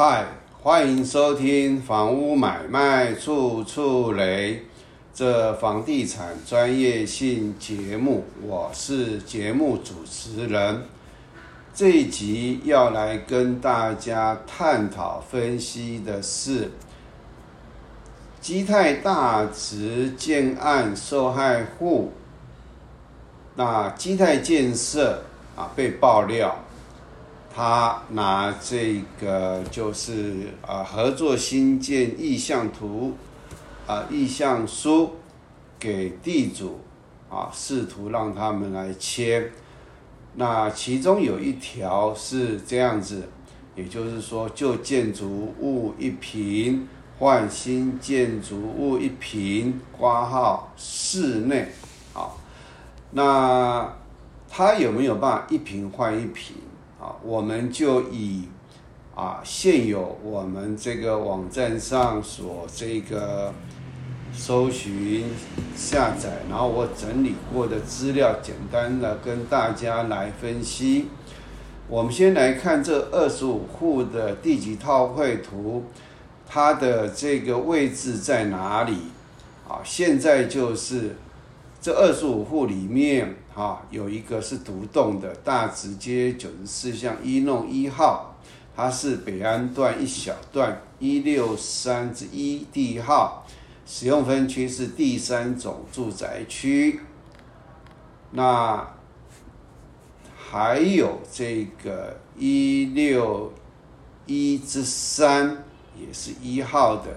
嗨，欢迎收听房屋买卖处处雷这房地产专业性节目，我是节目主持人。这一集要来跟大家探讨分析的是基泰大直建案受害户，那基泰建设啊被爆料。他拿这个就是啊合作新建意向图啊意向书给地主啊，试图让他们来签。那其中有一条是这样子，也就是说旧建筑物一平换新建筑物一平，挂号室内啊。那他有没有办法一平换一平？啊，我们就以啊现有我们这个网站上所这个搜寻下载，然后我整理过的资料，简单的跟大家来分析。我们先来看这二十五户的第几套绘图，它的这个位置在哪里？啊，现在就是这二十五户里面。啊，有一个是独栋的大直街九十四巷一弄一号，它是北安段一小段一六三之一第一号，使用分区是第三种住宅区。那还有这个一六一之三也是一号的，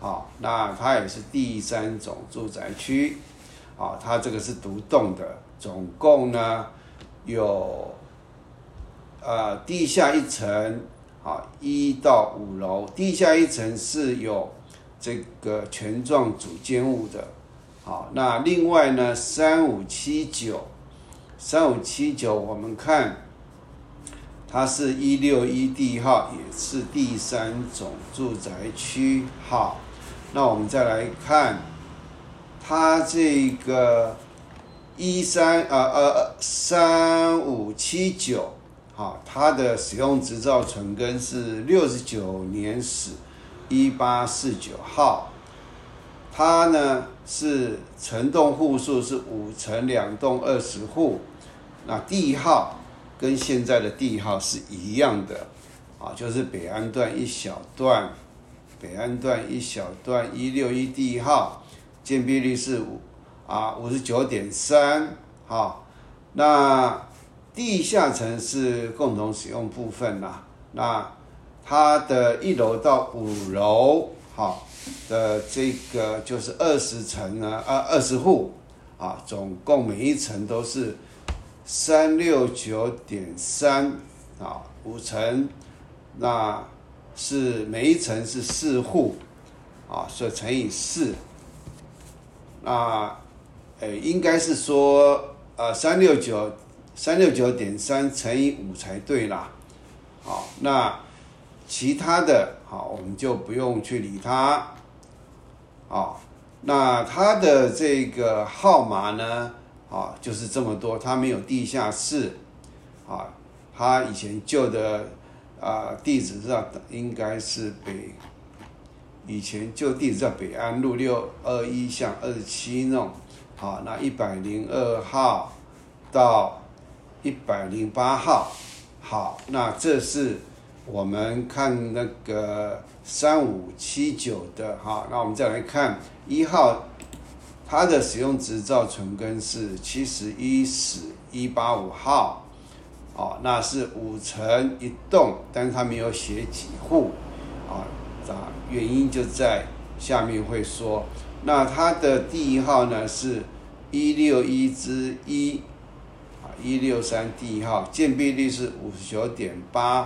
好，那它也是第三种住宅区，啊，它这个是独栋的。总共呢有呃地下一层啊一到五楼，地下一层是有这个全幢主间物的，好，那另外呢三五七九三五七九我们看它是一六一地号，也是第三种住宅区，好，那我们再来看它这个。一三呃呃三五七九，好，它的使用执照存根是六十九年始，一八四九号，它呢是成栋户数是五层两栋二十户，那地号跟现在的地号是一样的，啊，就是北安段一小段，北安段一小段一六一地号，建蔽率是五。啊，五十九点三，好，那地下层是共同使用部分啦。那它的一楼到五楼，好，的这个就是二十层呢，啊，二十户，啊，总共每一层都是三六九点三，啊，五层，那是每一层是四户，啊，所以乘以四，那。诶，应该是说，呃，三六九三六九点三乘以五才对啦。好，那其他的，好，我们就不用去理它。好，那它的这个号码呢，啊，就是这么多，它没有地下室。啊，它以前旧的啊地址上应该是北，以前旧地址在北安路六二一巷二十七弄。好，那一百零二号到一百零八号，好，那这是我们看那个三五七九的哈，那我们再来看一号，它的使用执照存根是七十一始一八五号，哦，那是五层一栋，但是它没有写几户，啊，啊，原因就在下面会说。那它的第一号呢是一六一之一，啊，一六三第一号建蔽率是五十九点八，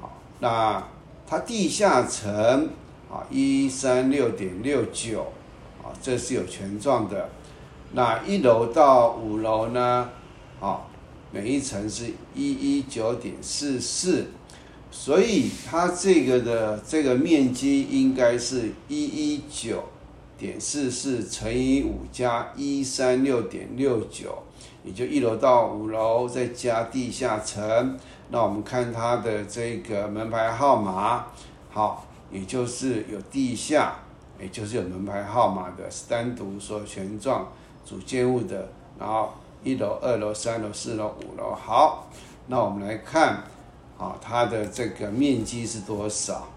啊，那它地下层啊一三六点六九，啊，这是有权状的。那一楼到五楼呢，啊，每一层是一一九点四四，所以它这个的这个面积应该是一一九。点四四乘以五加一三六点六九，也就一楼到五楼再加地下层，那我们看它的这个门牌号码，好，也就是有地下，也就是有门牌号码的，是单独说权状主建物的，然后一楼、二楼、三楼、四楼、五楼，好，那我们来看，啊，它的这个面积是多少？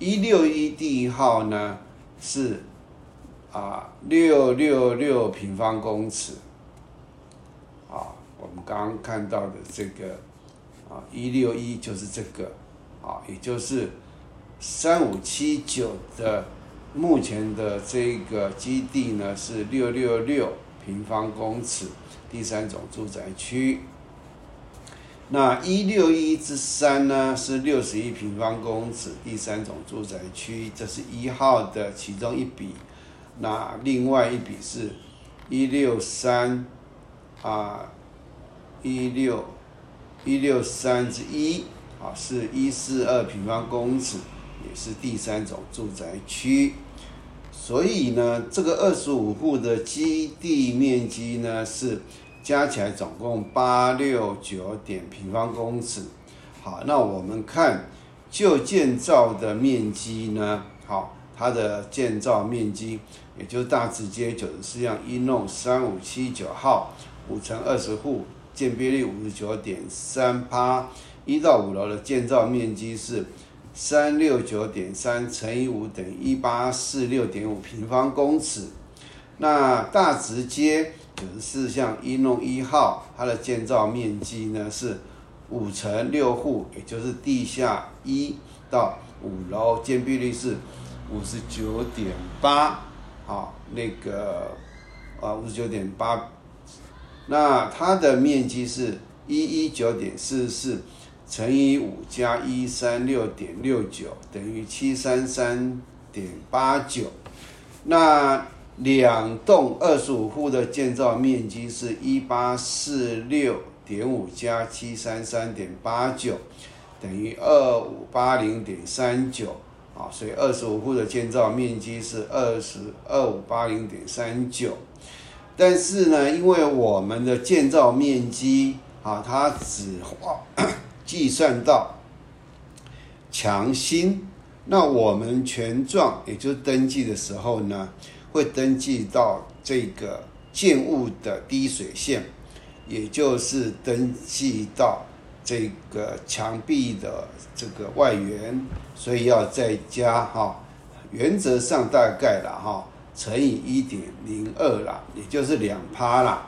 一六一第一号呢是啊六六六平方公尺，啊，我们刚刚看到的这个啊一六一就是这个，啊，也就是三五七九的目前的这个基地呢是六六六平方公尺，第三种住宅区。那一六一之三呢，是六十一平方公尺，第三种住宅区，这是一号的其中一笔。那另外一笔是一六三啊，一六一六三之一啊，是一四二平方公尺，也是第三种住宅区。所以呢，这个二十五户的基地面积呢是。加起来总共八六九点平方公尺。好，那我们看就建造的面积呢？好，它的建造面积，也就是大直街九十四巷一弄三五七九号五层二十户，建比率五十九点三八。一到五楼的建造面积是三六九点三乘以五等于一八四六点五平方公尺。那大直街。九十四巷一弄一号，它的建造面积呢是五层六户，也就是地下一到五楼，建蔽率是五十九点八，好，那个啊五十九点八，那它的面积是一一九点四四乘以五加一三六点六九等于七三三点八九，那。两栋二十五户的建造面积是一八四六点五加七三三点八九，等于二五八零点三九啊，所以二十五户的建造面积是二十二五八零点三九。但是呢，因为我们的建造面积啊，它只计算到强心，那我们权状也就登记的时候呢。会登记到这个建物的滴水线，也就是登记到这个墙壁的这个外缘，所以要再加哈，原则上大概了哈，乘以一点零二啦，也就是两趴啦，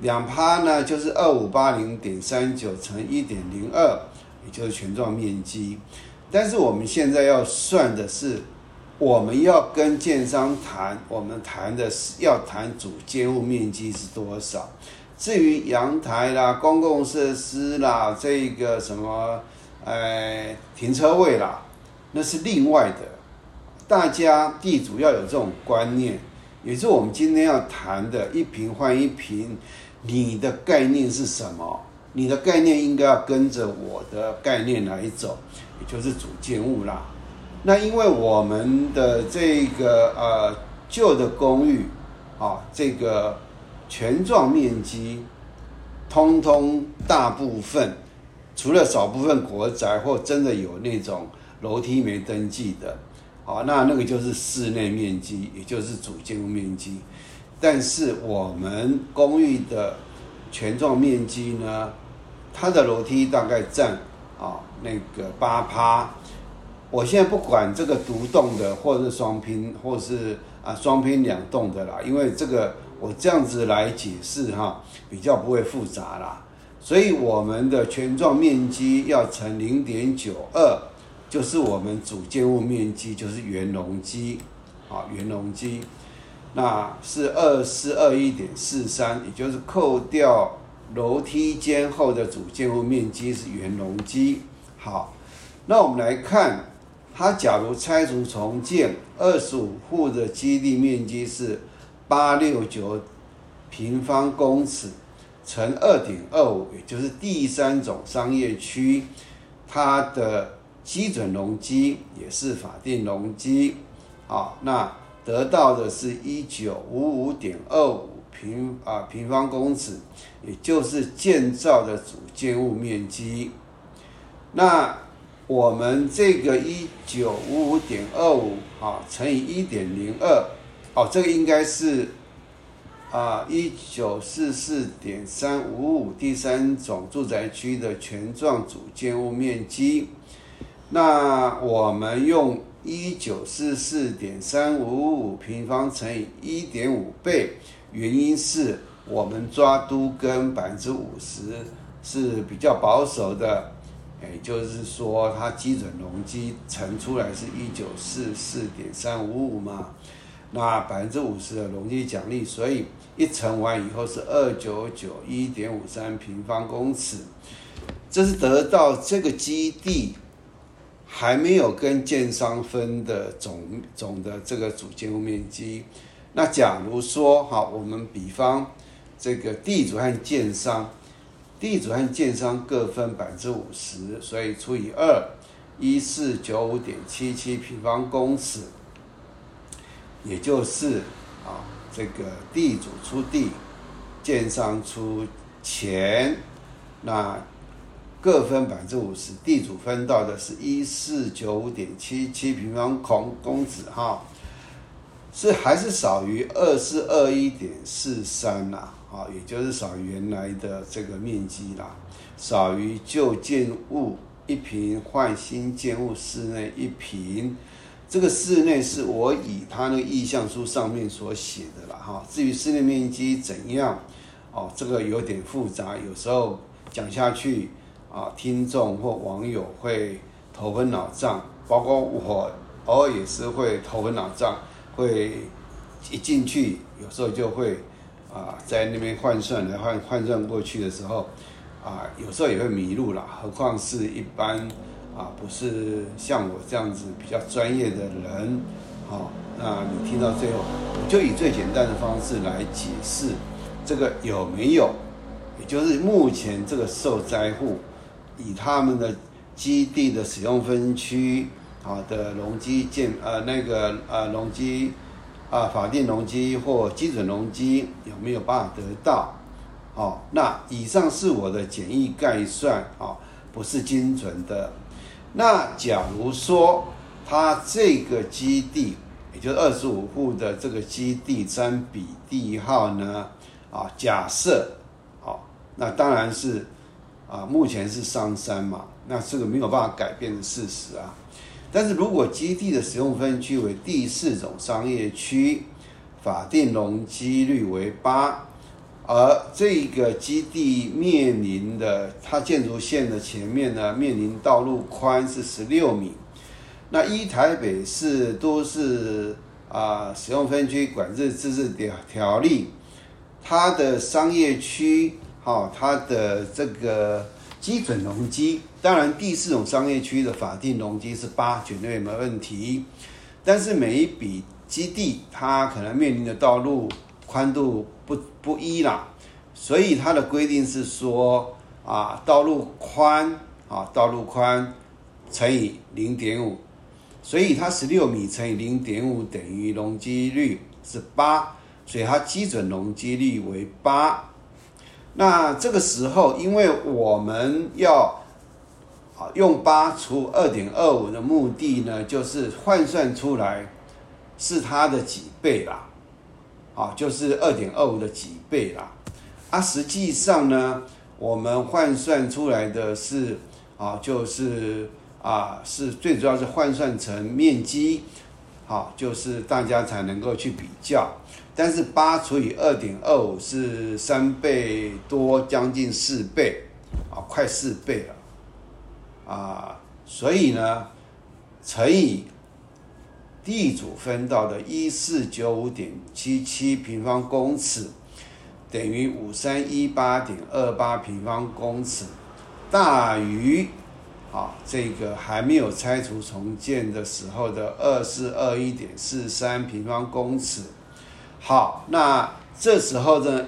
两趴呢就是二五八零点三九乘一点零二，也就是全幢面积，但是我们现在要算的是。我们要跟建商谈，我们谈的是要谈主建物面积是多少。至于阳台啦、公共设施啦、这个什么，呃，停车位啦，那是另外的。大家地主要有这种观念，也是我们今天要谈的，一平换一平，你的概念是什么？你的概念应该要跟着我的概念来走，也就是主建物啦。那因为我们的这个呃旧的公寓，啊，这个全幢面积，通通大部分，除了少部分国宅或真的有那种楼梯没登记的，好，那那个就是室内面积，也就是主建筑面积。但是我们公寓的全幢面积呢，它的楼梯大概占啊那个八趴。我现在不管这个独栋的，或者是双拼，或是啊双拼两栋的啦，因为这个我这样子来解释哈，比较不会复杂啦。所以我们的权状面积要乘零点九二，就是我们主建物面积，就是原容积，啊原容积，那是二四二一点四三，也就是扣掉楼梯间后的主建物面积是原容积。好，那我们来看。它假如拆除重建，二十五户的基地面积是八六九平方公尺，乘二点二五，也就是第三种商业区，它的基准容积也是法定容积，啊，那得到的是一九五五点二五平啊平方公尺，也就是建造的主建物面积。那我们这个一九五五点二五啊乘以一点零二，哦，这个应该是啊一九四四点三五五第三种住宅区的全幢主建物面积。那我们用一九四四点三五五平方乘以一点五倍，原因是我们抓都跟百分之五十是比较保守的。也就是说，它基准容积乘出来是一九四四点三五五嘛，那百分之五十的容积奖励，所以一乘完以后是二九九一点五三平方公尺，这是得到这个基地还没有跟建商分的总总的这个主建物面积。那假如说哈，我们比方这个地主和建商。地主和建商各分百分之五十，所以除以二，一四九五点七七平方公尺，也就是啊，这个地主出地，建商出钱，那各分百分之五十，地主分到的是一四九五点七七平方公公尺哈，是还是少于二四二一点四三呐？啊，也就是少于原来的这个面积啦，少于旧建物一平换新建物室内一平，这个室内是我以他那个意向书上面所写的了哈。至于室内面积怎样，哦，这个有点复杂，有时候讲下去啊，听众或网友会头昏脑胀，包括我偶尔也是会头昏脑胀，会一进去有时候就会。啊，在那边换算来换换算过去的时候，啊，有时候也会迷路了。何况是一般啊，不是像我这样子比较专业的人，好，那你听到最后，我就以最简单的方式来解释这个有没有，也就是目前这个受灾户以他们的基地的使用分区啊的容积建呃那个呃容积。啊，法定容积或基准容积有没有办法得到？哦，那以上是我的简易概算啊，不是精准的。那假如说它这个基地，也就是二十五户的这个基地占比地号呢？啊，假设，好，那当然是啊，目前是商山嘛，那这个没有办法改变的事实啊。但是如果基地的使用分区为第四种商业区，法定容积率为八，而这个基地面临的它建筑线的前面呢，面临道路宽是十六米，那一台北市都市啊使用分区管制自治条条例，它的商业区，好，它的这个。基准容积，当然第四种商业区的法定容积是八，绝对没问题。但是每一笔基地，它可能面临的道路宽度不不一啦，所以它的规定是说啊，道路宽啊，道路宽乘以零点五，所以它十六米乘以零点五等于容积率是八，所以它基准容积率为八。那这个时候，因为我们要啊用八除二点二五的目的呢，就是换算出来是它的几倍啦，啊，就是二点二五的几倍啦。啊，实际上呢，我们换算出来的是啊，就是啊，是最主要是换算成面积，好，就是大家才能够去比较。但是八除以二点二五是三倍多，将近四倍，啊，快四倍了，啊，所以呢，乘以地主分到的一四九五点七七平方公尺，等于五三一八点二八平方公尺，大于啊这个还没有拆除重建的时候的二四二一点四三平方公尺。好，那这时候呢，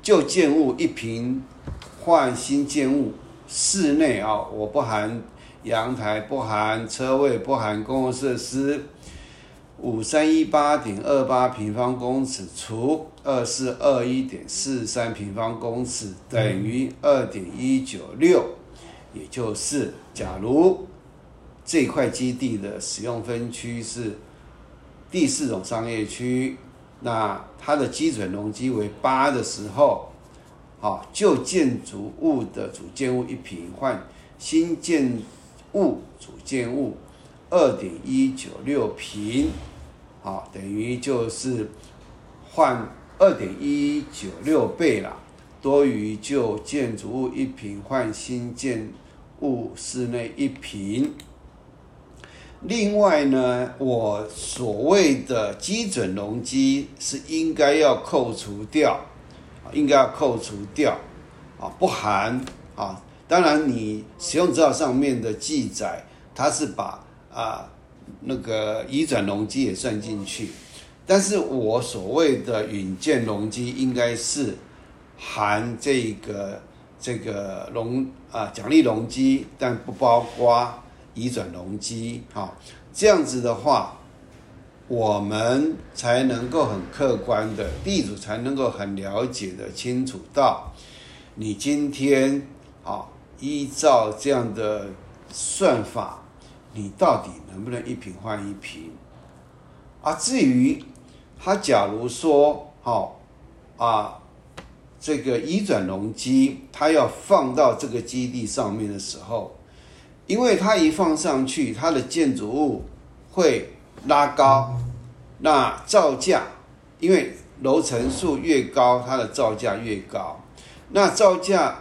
旧建物一平换新建物，室内啊，我不含阳台，不含车位，不含公共设施，五三一八点二八平方公尺除二四二一点四三平方公尺等于二点一九六，也就是假如这块基地的使用分区是第四种商业区，那它的基准容积为八的时候，好，旧建筑物的主建物一平换新建物主建物二点一九六平，好，等于就是换二点一九六倍了。多于旧建筑物一平换新建物室内一平。另外呢，我所谓的基准容积是应该要扣除掉，应该要扣除掉，啊，不含啊。当然，你使用指导上面的记载，它是把啊那个移转容积也算进去，但是我所谓的允建容积应该是。含这个这个容啊奖励容积，但不包括移转容积，好，这样子的话，我们才能够很客观的地主才能够很了解的清楚到，你今天啊依照这样的算法，你到底能不能一平换一平？啊，至于他假如说好啊。这个移转容积，它要放到这个基地上面的时候，因为它一放上去，它的建筑物会拉高，那造价，因为楼层数越高，它的造价越高，那造价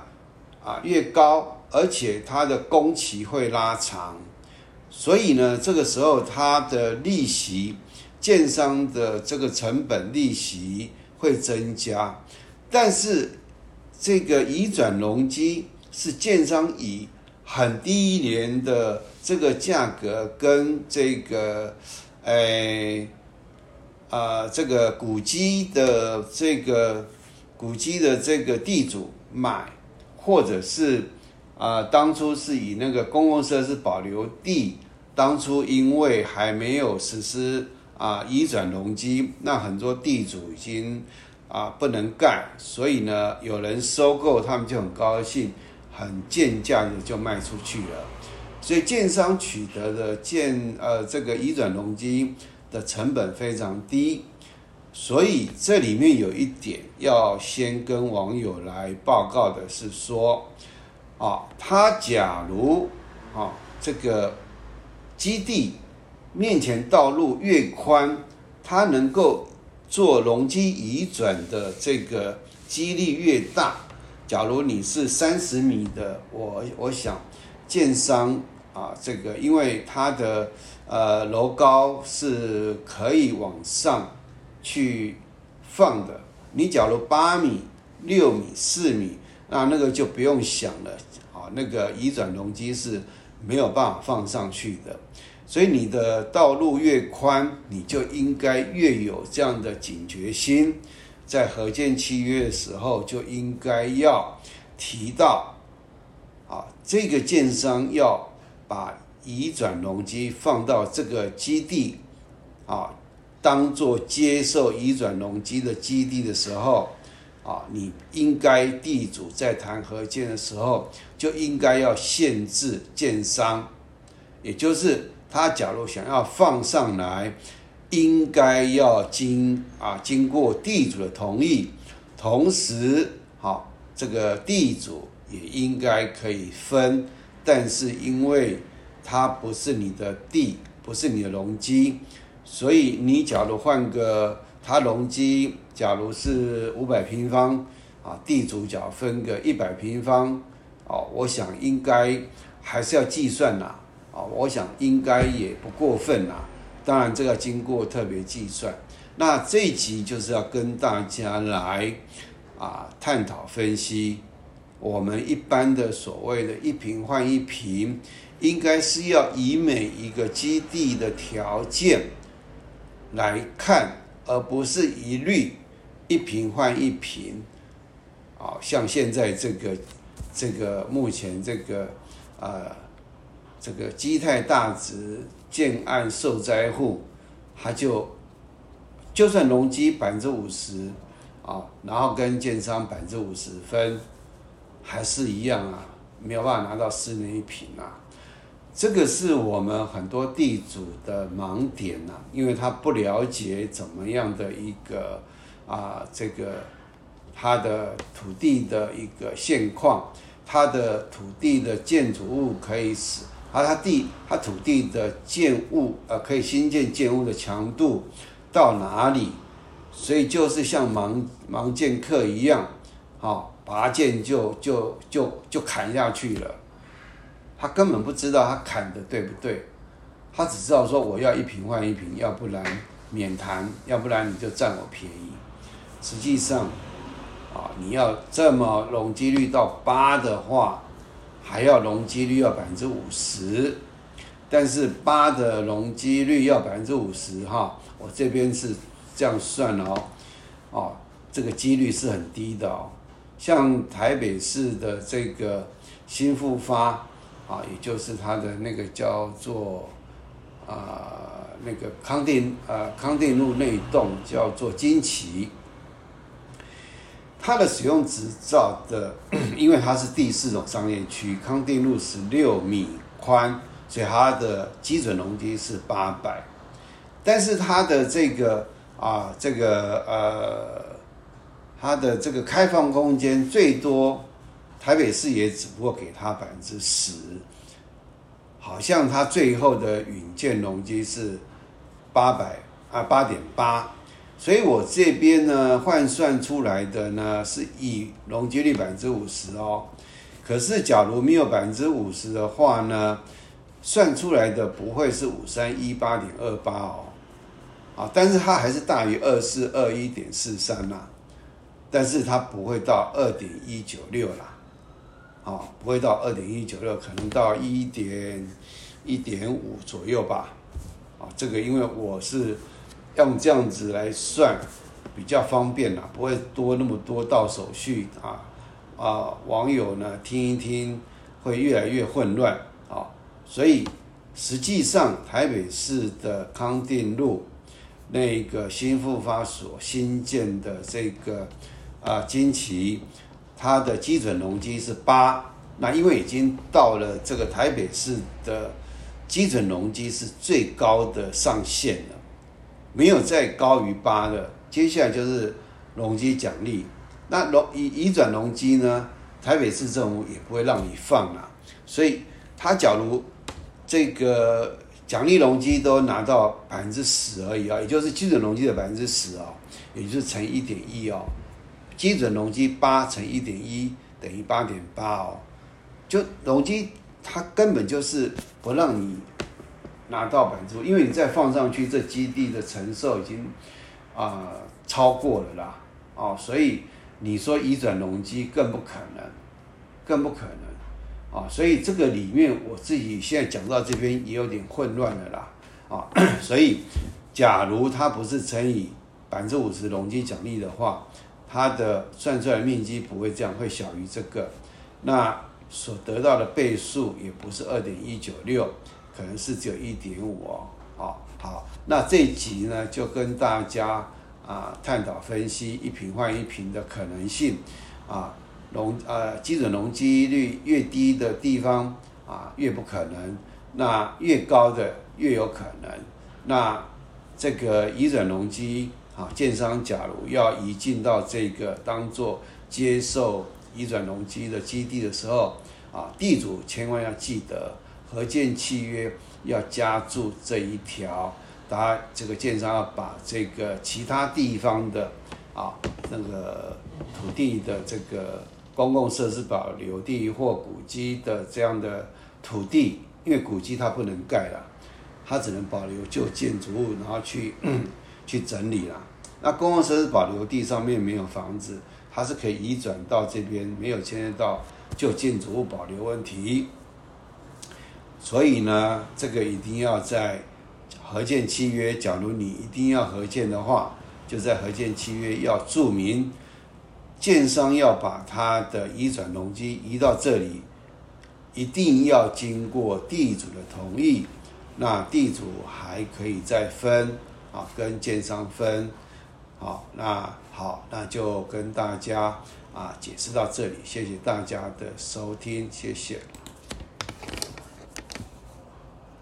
啊越高，而且它的工期会拉长，所以呢，这个时候它的利息，建商的这个成本利息会增加。但是，这个移转容积是建商以很低廉的这个价格跟这个，诶，啊，这个古迹的这个古迹的这个地主买，或者是啊，当初是以那个公共设施保留地，当初因为还没有实施啊移转容积，那很多地主已经。啊，不能盖，所以呢，有人收购，他们就很高兴，很贱价的就卖出去了。所以建商取得的建呃这个移转容积的成本非常低，所以这里面有一点要先跟网友来报告的是说，啊，他假如啊这个基地面前道路越宽，它能够。做容积移转的这个几率越大，假如你是三十米的，我我想建商啊，这个因为它的呃楼高是可以往上去放的，你假如八米、六米、四米，那那个就不用想了啊，那个移转容积是没有办法放上去的。所以你的道路越宽，你就应该越有这样的警觉心，在合建契约的时候就应该要提到，啊，这个建商要把移转容积放到这个基地，啊，当做接受移转容积的基地的时候，啊，你应该地主在谈合建的时候就应该要限制建商，也就是。他假如想要放上来，应该要经啊经过地主的同意，同时好这个地主也应该可以分，但是因为它不是你的地，不是你的容积，所以你假如换个它容积，假如是五百平方啊，地主角分个一百平方，哦，我想应该还是要计算呐。啊，我想应该也不过分啦。当然，这个经过特别计算。那这一集就是要跟大家来啊探讨分析，我们一般的所谓的一平换一平，应该是要以每一个基地的条件来看，而不是一律一平换一平。啊，像现在这个这个目前这个呃。这个基泰大值建案受灾户，他就就算容积百分之五十啊，然后跟建商百分之五十分，还是一样啊，没有办法拿到室内一平啊。这个是我们很多地主的盲点呐，因为他不了解怎么样的一个啊，这个他的土地的一个现况，他的土地的建筑物可以使，而他地他土地的建物呃可以新建建物的强度到哪里，所以就是像盲盲剑客一样，好拔剑就就就就砍下去了。他根本不知道他砍的对不对，他只知道说我要一瓶换一瓶，要不然免谈，要不然你就占我便宜。实际上，啊，你要这么容积率到八的话，还要容积率要百分之五十，但是八的容积率要百分之五十哈，我这边是这样算哦，哦，这个几率是很低的哦，像台北市的这个新复发。啊，也就是它的那个叫做啊，那个康定呃康定路那一栋叫做金旗，它的使用执照的，因为它是第四种商业区，康定路十六米宽，所以它的基准容积是八百，但是它的这个啊这个呃它的这个开放空间最多。台北市也只不过给他百分之十，好像他最后的允建容积是八百啊八点八，所以我这边呢换算出来的呢是以容积率百分之五十哦，可是假如没有百分之五十的话呢，算出来的不会是五三一八点二八哦，啊，但是它还是大于二四二一点四三呐，但是它不会到二点一九六啦。啊，不会到二点一九六，可能到一点一点五左右吧。啊，这个因为我是用这样子来算，比较方便啦，不会多那么多道手续啊。啊，网友呢听一听会越来越混乱啊。所以实际上台北市的康定路那个新复发所新建的这个啊金旗。它的基准容积是八，那因为已经到了这个台北市的基准容积是最高的上限，没有再高于八的。接下来就是容积奖励，那容移移转容积呢？台北市政府也不会让你放啊，所以它假如这个奖励容积都拿到百分之十而已啊，也就是基准容积的百分之十哦，也就是乘一点一哦。基准容积八乘一点一等于八点八哦，就容积它根本就是不让你拿到百分之，因为你再放上去，这基地的承受已经啊超过了啦，哦，所以你说移转容积更不可能，更不可能，啊，所以这个里面我自己现在讲到这边也有点混乱了啦，啊，所以假如它不是乘以百分之五十容积奖励的话。它的算出来面积不会这样，会小于这个，那所得到的倍数也不是二点一九六，可能是只有一点五哦。好，好，那这一集呢就跟大家啊探讨分析一平换一平的可能性啊，容呃基准容积率越低的地方啊越不可能，那越高的越有可能，那这个移转容积。啊，建商假如要移进到这个当做接受移转容积的基地的时候，啊，地主千万要记得合建契约要加注这一条，他这个建商要把这个其他地方的啊那个土地的这个公共设施保留地或古迹的这样的土地，因为古迹它不能盖了，它只能保留旧建筑物，然后去 去整理了。那公共设施保留地上面没有房子，它是可以移转到这边，没有牵涉到旧建筑物保留问题。所以呢，这个一定要在合建契约。假如你一定要合建的话，就在合建契约要注明，建商要把它的移转容积移到这里，一定要经过地主的同意。那地主还可以再分啊，跟建商分。好，那好，那就跟大家啊解释到这里，谢谢大家的收听，谢谢。